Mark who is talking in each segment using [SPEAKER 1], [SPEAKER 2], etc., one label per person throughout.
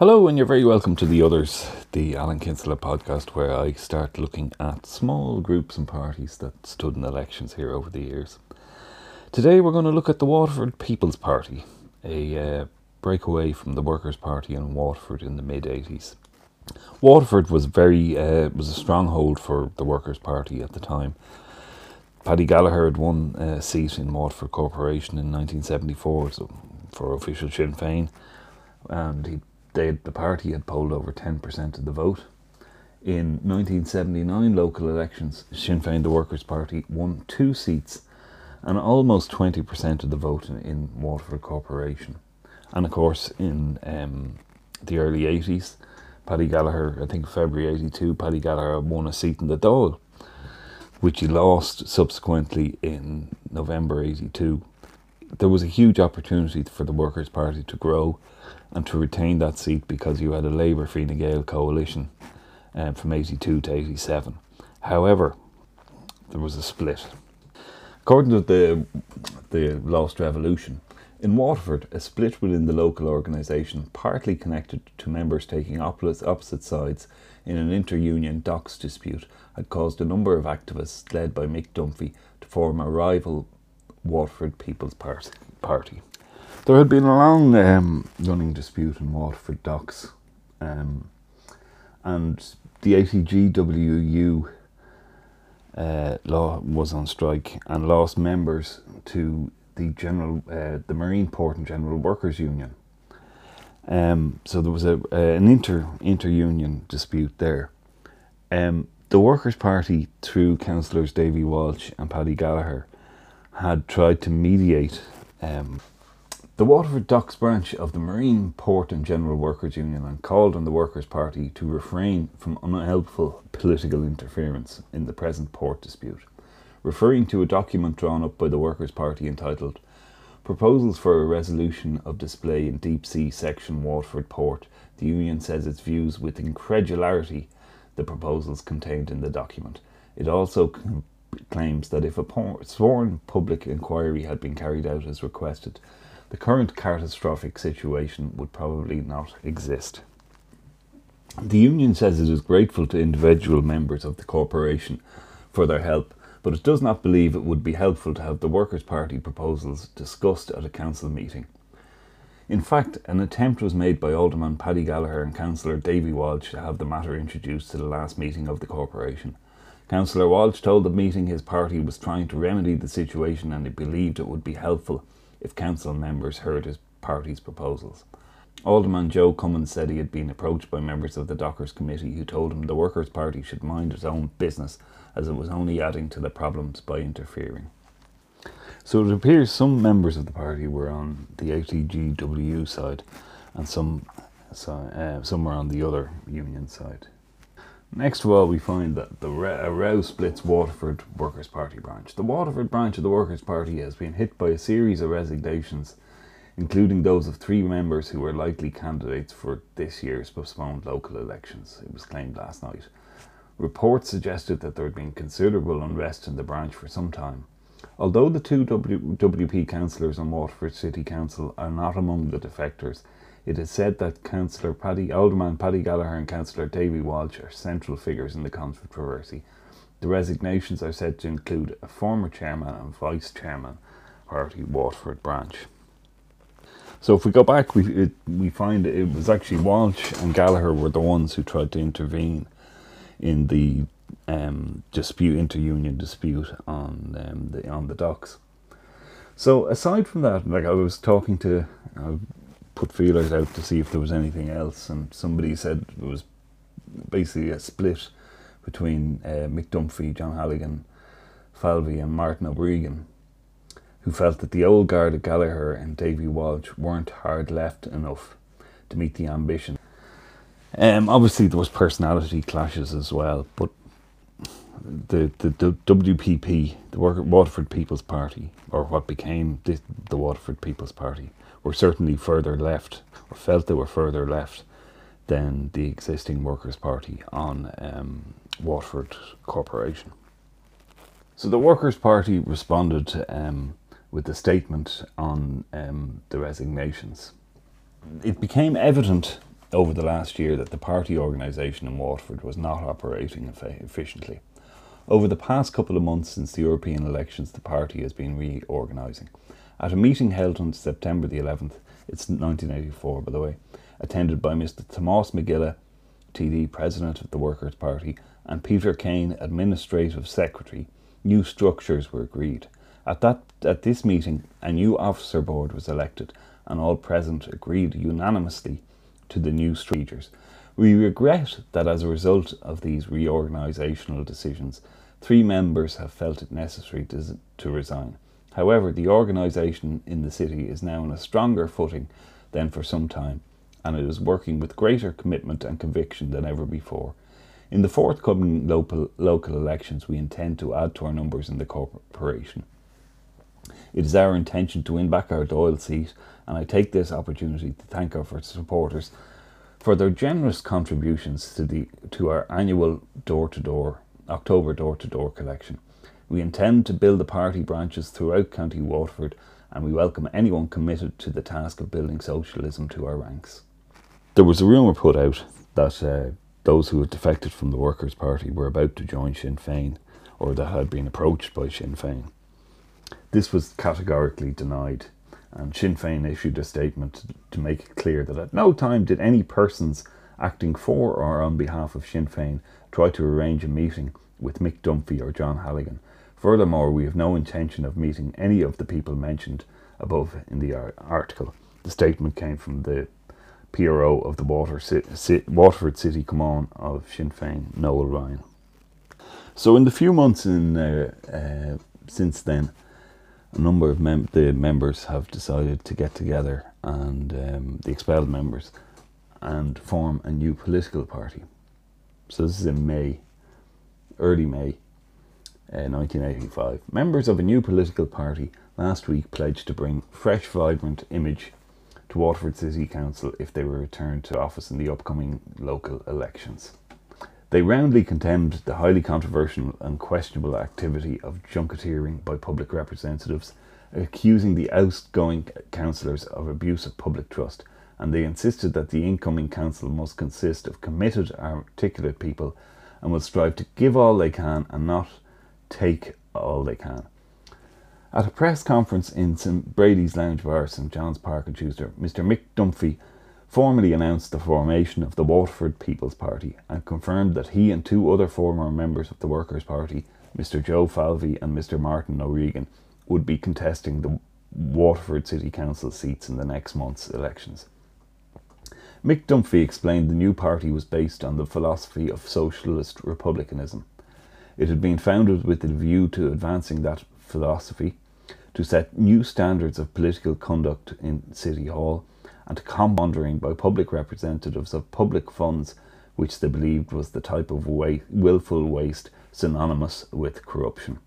[SPEAKER 1] Hello, and you're very welcome to The Others, the Alan Kinsella podcast, where I start looking at small groups and parties that stood in elections here over the years. Today, we're going to look at the Waterford People's Party, a uh, breakaway from the Workers' Party in Waterford in the mid 80s. Waterford was very uh, was a stronghold for the Workers' Party at the time. Paddy Gallagher had won a seat in Waterford Corporation in 1974 so for official Sinn Féin, and he they, the party had polled over 10% of the vote. In 1979 local elections, Sinn Féin, the Workers' Party, won two seats and almost 20% of the vote in, in Waterford Corporation. And of course, in um, the early 80s, Paddy Gallagher, I think February 82, Paddy Gallagher won a seat in the Dáil, which he lost subsequently in November 82. There was a huge opportunity for the Workers' Party to grow and to retain that seat because you had a Labour Fine Gael coalition um, from 82 to 87. However, there was a split. According to the, the Lost Revolution, in Waterford, a split within the local organisation, partly connected to members taking opposite, sides in an inter-union docks dispute, had caused a number of activists, led by Mick Dunphy, to form a rival Waterford People's Party. There had been a long um, running dispute in Waterford docks, um, and the ATGWU uh, law was on strike and lost members to the general, uh, the Marine Port and General Workers Union. Um, so there was a, uh, an inter inter union dispute there. Um, the Workers' Party, through councillors Davy Walsh and Paddy Gallagher, had tried to mediate um, the Waterford Docks branch of the Marine Port and General Workers Union and called on the Workers' Party to refrain from unhelpful political interference in the present port dispute, referring to a document drawn up by the Workers' Party entitled Proposals for a Resolution of Display in Deep Sea Section Waterford Port. The Union says its views with incredulity the proposals contained in the document. It also claims that if a sworn public inquiry had been carried out as requested, the current catastrophic situation would probably not exist. The union says it is grateful to individual members of the corporation for their help, but it does not believe it would be helpful to have the Workers' Party proposals discussed at a council meeting. In fact, an attempt was made by Alderman Paddy Gallagher and Councillor Davy Walsh to have the matter introduced to the last meeting of the corporation. Councillor Walsh told the meeting his party was trying to remedy the situation and he believed it would be helpful if council members heard his party's proposals. Alderman Joe Cummins said he had been approached by members of the Dockers Committee who told him the Workers' Party should mind its own business as it was only adding to the problems by interfering. So it appears some members of the party were on the ATGW side and some, so, uh, some were on the other union side. Next of all, we find that the row splits Waterford Workers' Party branch. The Waterford branch of the Workers' Party has been hit by a series of resignations, including those of three members who were likely candidates for this year's postponed local elections, it was claimed last night. Reports suggested that there had been considerable unrest in the branch for some time. Although the two w- WP councillors on Waterford City Council are not among the defectors, it is said that Councillor Paddy Alderman Paddy Gallagher and Councillor Davy Walsh are central figures in the controversy. The resignations are said to include a former chairman and vice chairman, Party Waterford branch. So if we go back, we it, we find it was actually Walsh and Gallagher were the ones who tried to intervene in the um, dispute, inter-union dispute on um, the on the docks. So aside from that, like I was talking to, uh, put feelers out to see if there was anything else, and somebody said it was basically a split between uh, Mick Dunphy, John Halligan, Falvey, and Martin O'Brien, who felt that the old guard of Gallagher and Davy Walsh weren't hard left enough to meet the ambition. Um, obviously, there was personality clashes as well, but the, the, the WPP, the Waterford People's Party, or what became the, the Waterford People's Party, were certainly further left, or felt they were further left than the existing Workers' Party on um, Waterford Corporation. So the Workers' Party responded um, with a statement on um, the resignations. It became evident over the last year that the party organisation in Waterford was not operating efficiently. Over the past couple of months since the European elections, the party has been reorganising. At a meeting held on September the 11th, it's 1984 by the way, attended by Mr. Tomás Mac Giolla, TD President of the Workers' Party, and Peter Kane, Administrative Secretary, new structures were agreed. At, that, at this meeting, a new officer board was elected, and all present agreed unanimously to the new structures. We regret that as a result of these reorganisational decisions, three members have felt it necessary to, to resign. However, the organisation in the city is now on a stronger footing than for some time, and it is working with greater commitment and conviction than ever before. In the forthcoming local, local elections, we intend to add to our numbers in the corporation. It is our intention to win back our Dáil seat, and I take this opportunity to thank our supporters for their generous contributions to, the, to our annual door to door, October door to door collection. We intend to build the party branches throughout County Waterford, and we welcome anyone committed to the task of building socialism to our ranks. There was a rumour put out that uh, those who had defected from the Workers' Party were about to join Sinn Féin, or that had been approached by Sinn Féin. This was categorically denied, and Sinn Féin issued a statement to make it clear that at no time did any persons acting for or on behalf of Sinn Féin try to arrange a meeting with Mick Dunphy or John Halligan. Furthermore, we have no intention of meeting any of the people mentioned above in the article. The statement came from the PRO of the Water Waterford City Command of Sinn Féin, Noel Ryan. So, in the few months in, uh, uh, since then, a number of mem- the members have decided to get together and um, the expelled members and form a new political party. So this is in May, early May, uh, 1985. Members of a new political party last week pledged to bring fresh, vibrant image to Waterford City Council if they were returned to office in the upcoming local elections. They roundly condemned the highly controversial and questionable activity of junketeering by public representatives, accusing the outgoing councillors of abuse of public trust, and they insisted that the incoming council must consist of committed, articulate people and will strive to give all they can and not take all they can. At a press conference in St Brady's Lounge Bar, St John's Park on Tuesday, Mr Mick Dunphy formally announced the formation of the Waterford People's Party and confirmed that he and two other former members of the Workers' Party, Mr Joe Falvey and Mr Martin O'Regan, would be contesting the Waterford City Council seats in the next month's elections. Mick Dunphy explained the new party was based on the philosophy of socialist republicanism. It had been founded with the view to advancing that philosophy, to set new standards of political conduct in City Hall, and to compounding by public representatives of public funds, which they believed was the type of wa- willful waste synonymous with corruption.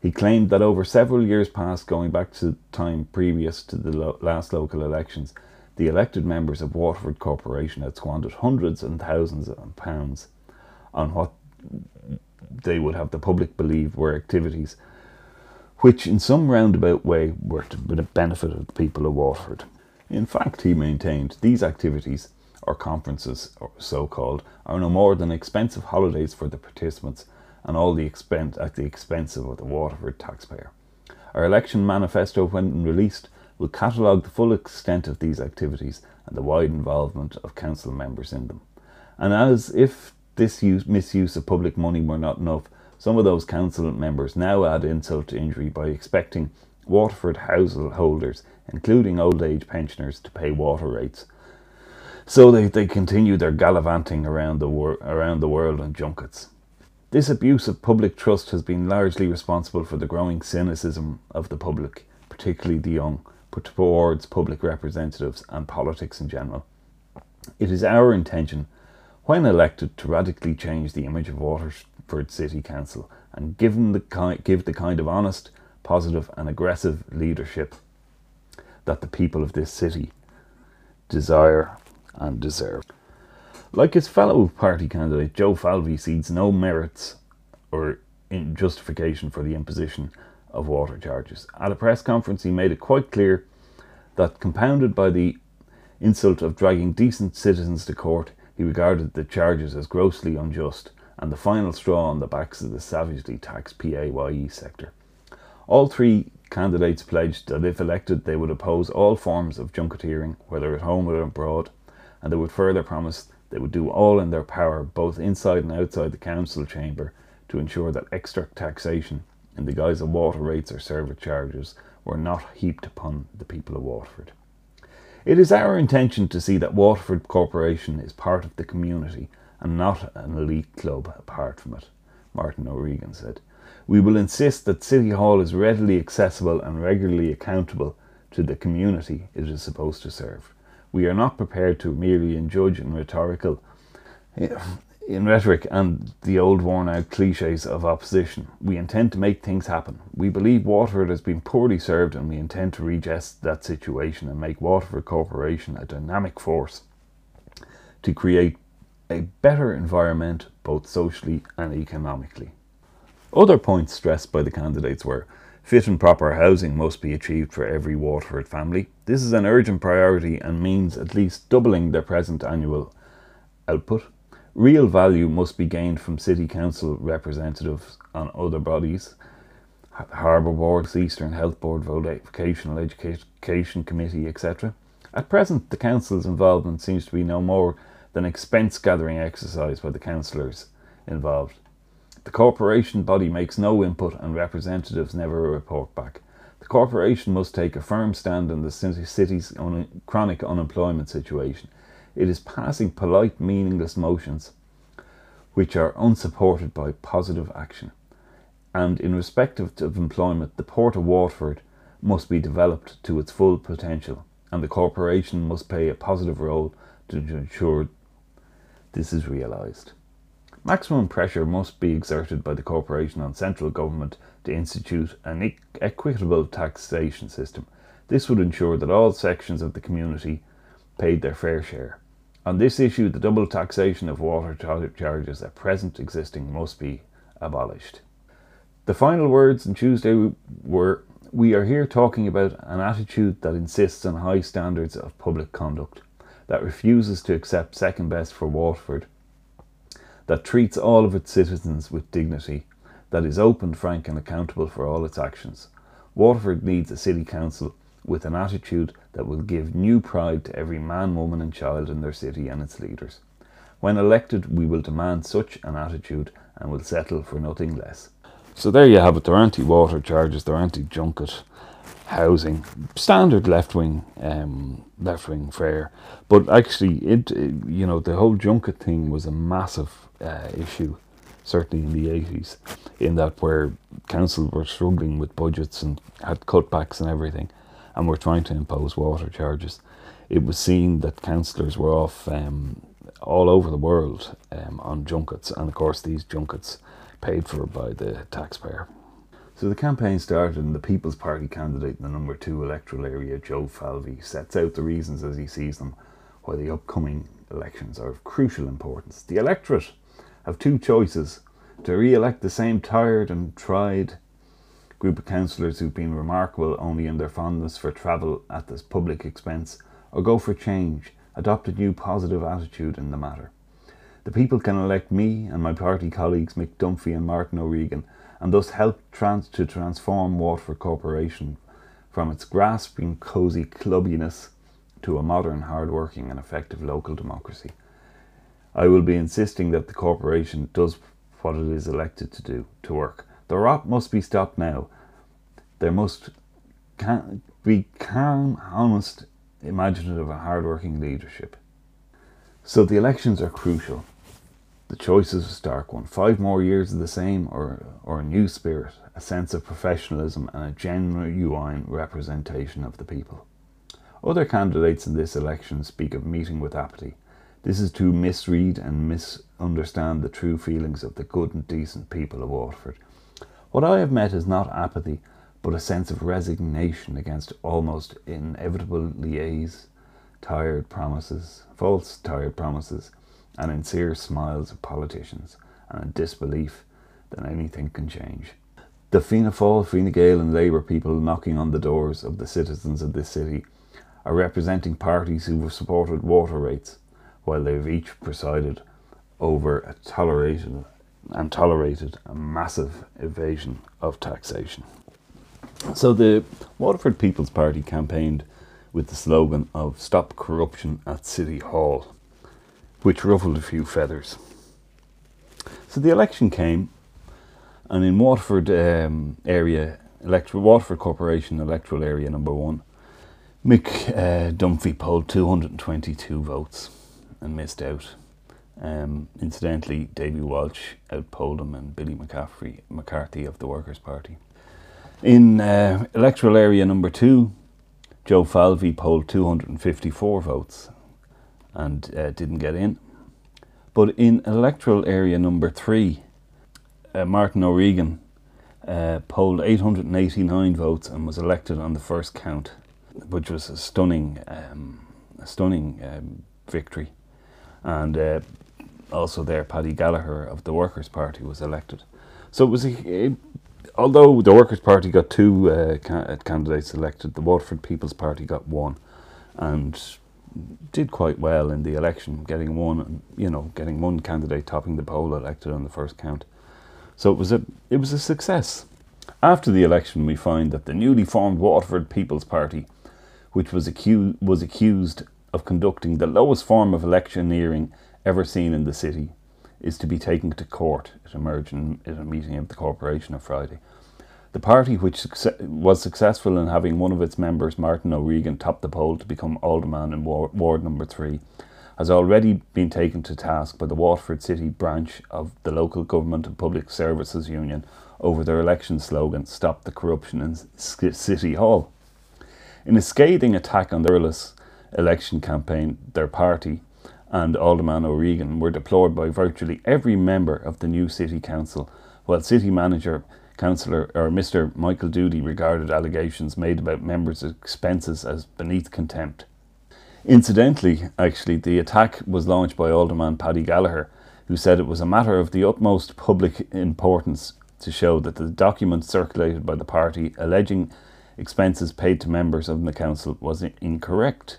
[SPEAKER 1] He claimed that over several years past, going back to time previous to the lo- last local elections, the elected members of Waterford Corporation had squandered hundreds and thousands of pounds on what they would have the public believe were activities which, in some roundabout way, were to the benefit of the people of Waterford. In fact, he maintained, these activities, or conferences, so called, are no more than expensive holidays for the participants and all the expense at the expense of the Waterford taxpayer. Our election manifesto, when released, will catalogue the full extent of these activities and the wide involvement of council members in them. And as if this use, misuse of public money were not enough, some of those council members now add insult to injury by expecting Waterford householders including old age pensioners, to pay water rates. So they, they continue their gallivanting around the, wor- around the world on junkets. This abuse of public trust has been largely responsible for the growing cynicism of the public, particularly the young, towards public representatives and politics in general. It is our intention, when elected, to radically change the image of Waterford City Council and give, the ki- give the kind of honest, positive, and aggressive leadership that the people of this city desire and deserve. Like his fellow party candidate, Joe Falvey sees no merits or in justification for the imposition of water charges. At a press conference, he made it quite clear that, compounded by the insult of dragging decent citizens to court, he regarded the charges as grossly unjust and the final straw on the backs of the savagely taxed PAYE sector. All three candidates pledged that if elected, they would oppose all forms of junketeering, whether at home or abroad, and they would further promise they would do all in their power, both inside and outside the council chamber, to ensure that extra taxation in the guise of water rates or service charges were not heaped upon the people of Waterford. It is our intention to see that Waterford Corporation is part of the community and not an elite club apart from it, Martin O'Regan said. We will insist that City Hall is readily accessible and regularly accountable to the community it is supposed to serve. We are not prepared to merely indulge in rhetorical eh, in rhetoric and the old worn out cliches of opposition. We intend to make things happen. We believe Waterford has been poorly served and we intend to redress that situation and make Waterford Corporation a dynamic force to create a better environment both socially and economically. Other points stressed by the candidates were fit and proper housing must be achieved for every Waterford family. This is an urgent priority and means at least doubling their present annual output. Real value must be gained from City Council representatives on other bodies, Harbour Board, Eastern Health Board, Vocational Education Committee, etc. At present, the Council's involvement seems to be no more than expense gathering exercise by the councillors involved. The corporation body makes no input and representatives never report back. The corporation must take a firm stand on the city's chronic unemployment situation. It is passing polite, meaningless motions which are unsupported by positive action. And in respect of, of employment, the Port of Waterford must be developed to its full potential, and the corporation must play a positive role to ensure this is realised. Maximum pressure must be exerted by the corporation on central government to institute an equitable taxation system. This would ensure that all sections of the community paid their fair share. On this issue, the double taxation of water charges at present existing must be abolished. The final words on Tuesday were We are here talking about an attitude that insists on high standards of public conduct, that refuses to accept second best for Waterford that treats all of its citizens with dignity, that is open, frank, and accountable for all its actions. Waterford needs a city council with an attitude that will give new pride to every man, woman, and child in their city and its leaders. When elected, we will demand such an attitude and will settle for nothing less. So there you have it. They're anti-water charges. They're anti-junket housing, standard left wing, um, left wing fare. But actually, it, it, you know the whole junket thing was a massive uh, issue, certainly in the eighties, in that where council were struggling with budgets and had cutbacks and everything, and were trying to impose water charges. It was seen that councillors were off um, all over the world um, on junkets, and of course these junkets paid for by the taxpayer. So the campaign started and the People's Party candidate in the number two electoral area, Joe Falvey, sets out the reasons as he sees them why the upcoming elections are of crucial importance. The electorate have two choices to re-elect the same tired and tried group of councillors who've been remarkable only in their fondness for travel at this public expense, or go for change, adopt a new positive attitude in the matter. The people can elect me and my party colleagues Mick Dunphy and Martin O'Regan and thus help trans- to transform Waterford Corporation from its grasping, cosy clubbiness to a modern, hard-working and effective local democracy. I will be insisting that the corporation does what it is elected to do, to work. The rot must be stopped now. There must be calm, honest, imaginative and hard-working leadership. So the elections are crucial. The choice is a stark one. Five more years of the same or, or a new spirit, a sense of professionalism and a genuine representation of the people. Other candidates in this election speak of meeting with apathy. This is to misread and misunderstand the true feelings of the good and decent people of Waterford. What I have met is not apathy, but a sense of resignation against almost inevitable liaise, tired promises, false tired promises, and sincere smiles of politicians, and a disbelief that anything can change. The Fianna Fáil, Gael, and Labour people knocking on the doors of the citizens of this city are representing parties who have supported water rates, while they've each presided over a tolerated and tolerated a massive evasion of taxation. So the Waterford People's Party campaigned with the slogan of Stop Corruption at City Hall, which ruffled a few feathers. So the election came, and in Waterford um, area, electoral, Waterford Corporation electoral area number one, Mick uh, Dunphy polled 222 votes and missed out. Um, incidentally, Davy Walsh outpolled him and Billy McCaffrey, McCarthy of the Workers' Party. In uh, electoral area number two, Joe Falvey polled 254 votes and uh, didn't get in. But in electoral area number three, uh, Martin O'Regan uh, polled 889 votes and was elected on the first count, which was a stunning, um, a stunning um, victory. And uh, also there, Paddy Gallagher of the Workers' Party was elected. So it was a, a although the Workers' Party got two uh, ca- uh, candidates elected, the Waterford People's Party got one, and did quite well in the election, getting one, you know, getting one candidate topping the poll elected on the first count. So it was a it was a success. After the election, we find that the newly formed Waterford People's Party, which was accused was accused of conducting the lowest form of electioneering ever seen in the city, is to be taken to court. It emerged in, in a meeting of the corporation on Friday. The party, which succe- was successful in having one of its members, Martin O'Regan, top the poll to become alderman in Ward, Ward number three, has already been taken to task by the Waterford City branch of the Local Government and Public Services Union over their election slogan, Stop the Corruption in City Hall. In a scathing attack on the Earless election campaign, their party and Alderman O'Regan were deplored by virtually every member of the new City Council, while City Manager Councillor or Mr. Michael Doody regarded allegations made about members' expenses as beneath contempt. Incidentally, actually, the attack was launched by Alderman Paddy Gallagher, who said it was a matter of the utmost public importance to show that the document circulated by the party alleging expenses paid to members of the council was incorrect.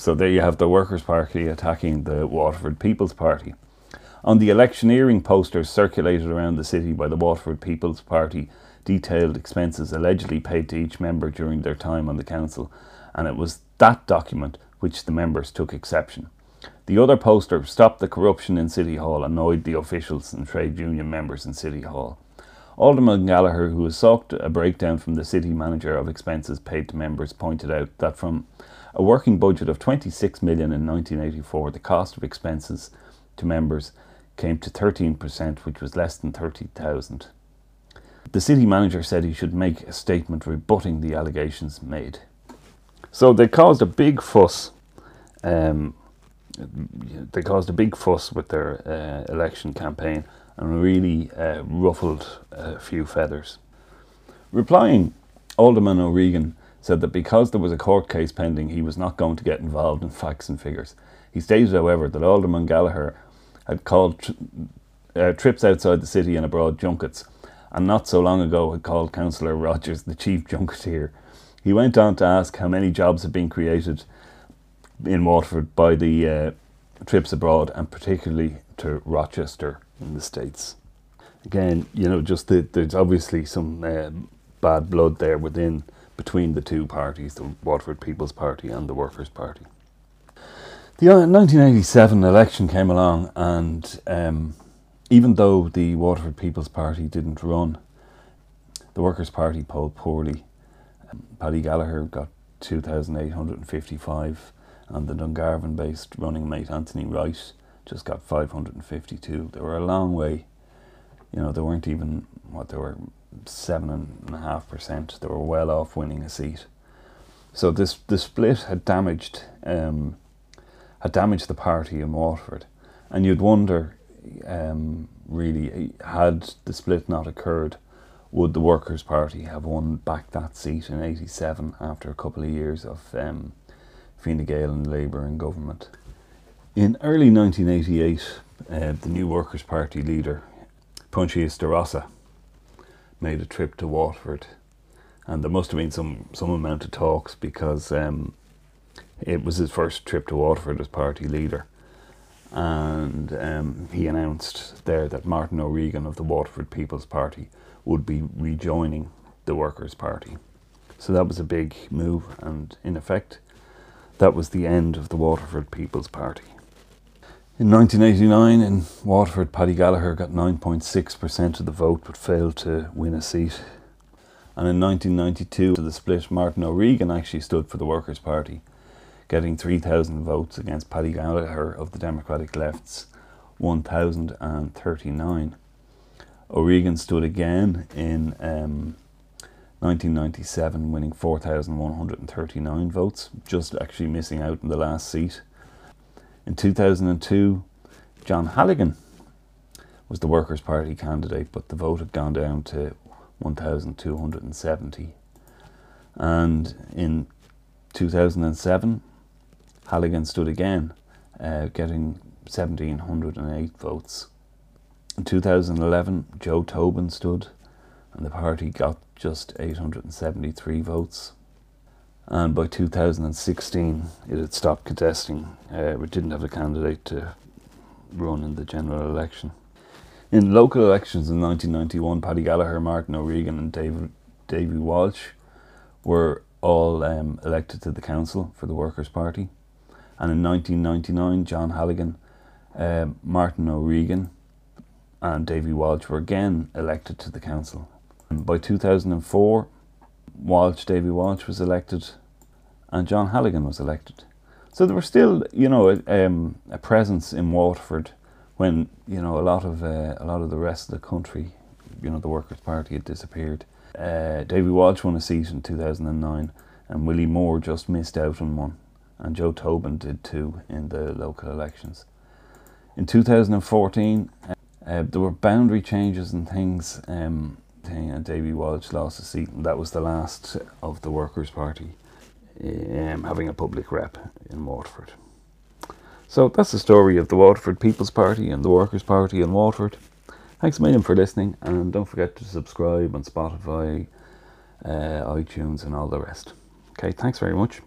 [SPEAKER 1] So there you have the Workers' Party attacking the Waterford People's Party. On the electioneering posters circulated around the city by the Waterford People's Party, detailed expenses allegedly paid to each member during their time on the council, and it was that document which the members took exception. The other poster, Stop the Corruption in City Hall, annoyed the officials and trade union members in City Hall. Alderman Gallagher, who has sought a breakdown from the city manager of expenses paid to members, pointed out that from a working budget of 26 million in 1984, the cost of expenses to members came to 13%, which was less than 30,000. The city manager said he should make a statement rebutting the allegations made. So they caused a big fuss. Um, they caused a big fuss with their uh, election campaign and really uh, ruffled a few feathers. Replying, Alderman O'Regan said that because there was a court case pending, he was not going to get involved in facts and figures. He stated, however, that Alderman Gallagher had called tr- uh, trips outside the city and abroad junkets, and not so long ago had called Councillor Rogers the chief junketeer. He went on to ask how many jobs had been created in Waterford by the uh, trips abroad, and particularly to Rochester in the States. Again, you know, just the, there's obviously some uh, bad blood there within between the two parties, the Waterford People's Party and the Workers' Party. The 1987 election came along, and um, even though the Waterford People's Party didn't run, the Workers' Party polled poorly. Um, Paddy Gallagher got 2,855, and the Dungarvan based running mate Anthony Wright just got 552. They were a long way. You know, they weren't even what they were seven and a half percent. They were well off winning a seat. So this the split had damaged um, had damaged the party in Waterford, and you'd wonder, um, really, had the split not occurred, would the Workers' Party have won back that seat in '87 after a couple of years of um, Fine Gael and Labour in government? In early 1988, uh, the new Workers' Party leader, Proinsias de made a trip to Waterford, and there must have been some some amount of talks because um, It was his first trip to Waterford as party leader. And um, he announced there that Martin O'Regan of the Waterford People's Party would be rejoining the Workers' Party. So that was a big move, and in effect, that was the end of the Waterford People's Party. In 1989, in Waterford, Paddy Gallagher got 9.6% of the vote but failed to win a seat. And in 1992, to the split, Martin O'Regan actually stood for the Workers' Party, getting 3,000 votes against Paddy Gallagher of the Democratic Left's 1,039. O'Regan stood again in um, 1997, winning 4,139 votes, just actually missing out in the last seat. In 2002, John Halligan was the Workers' Party candidate, but the vote had gone down to 1,270. And in 2007, Halligan stood again, uh, getting 1,708 votes. In 2011, Joe Tobin stood, and the party got just 873 votes. And by 2016, it had stopped contesting. Uh, it didn't have a candidate to run in the general election. In local elections in 1991, Paddy Gallagher, Martin O'Regan, and David, Davy Walsh were all um, elected to the council for the Workers' Party. And in 1999, John Halligan, uh, Martin O'Regan, and Davy Walsh were again elected to the council by 2004, Walsh, Davy Walsh was elected, and John Halligan was elected. So there was still, you know, a, um, a presence in Waterford when you know a lot of uh, a lot of the rest of the country, you know, the Workers' Party had disappeared. Uh, Davy Walsh won a seat in 2009, and Willie Moore just missed out on one, and Joe Tobin did too in the local elections. In 2014, uh, there were boundary changes and things. Um, and Davy Walsh lost a seat, and that was the last of the Workers' Party um, having a public rep in Waterford. So that's the story of the Waterford People's Party and the Workers' Party in Waterford. Thanks a million for listening, and don't forget to subscribe on Spotify, uh, iTunes, and all the rest. Okay, thanks very much.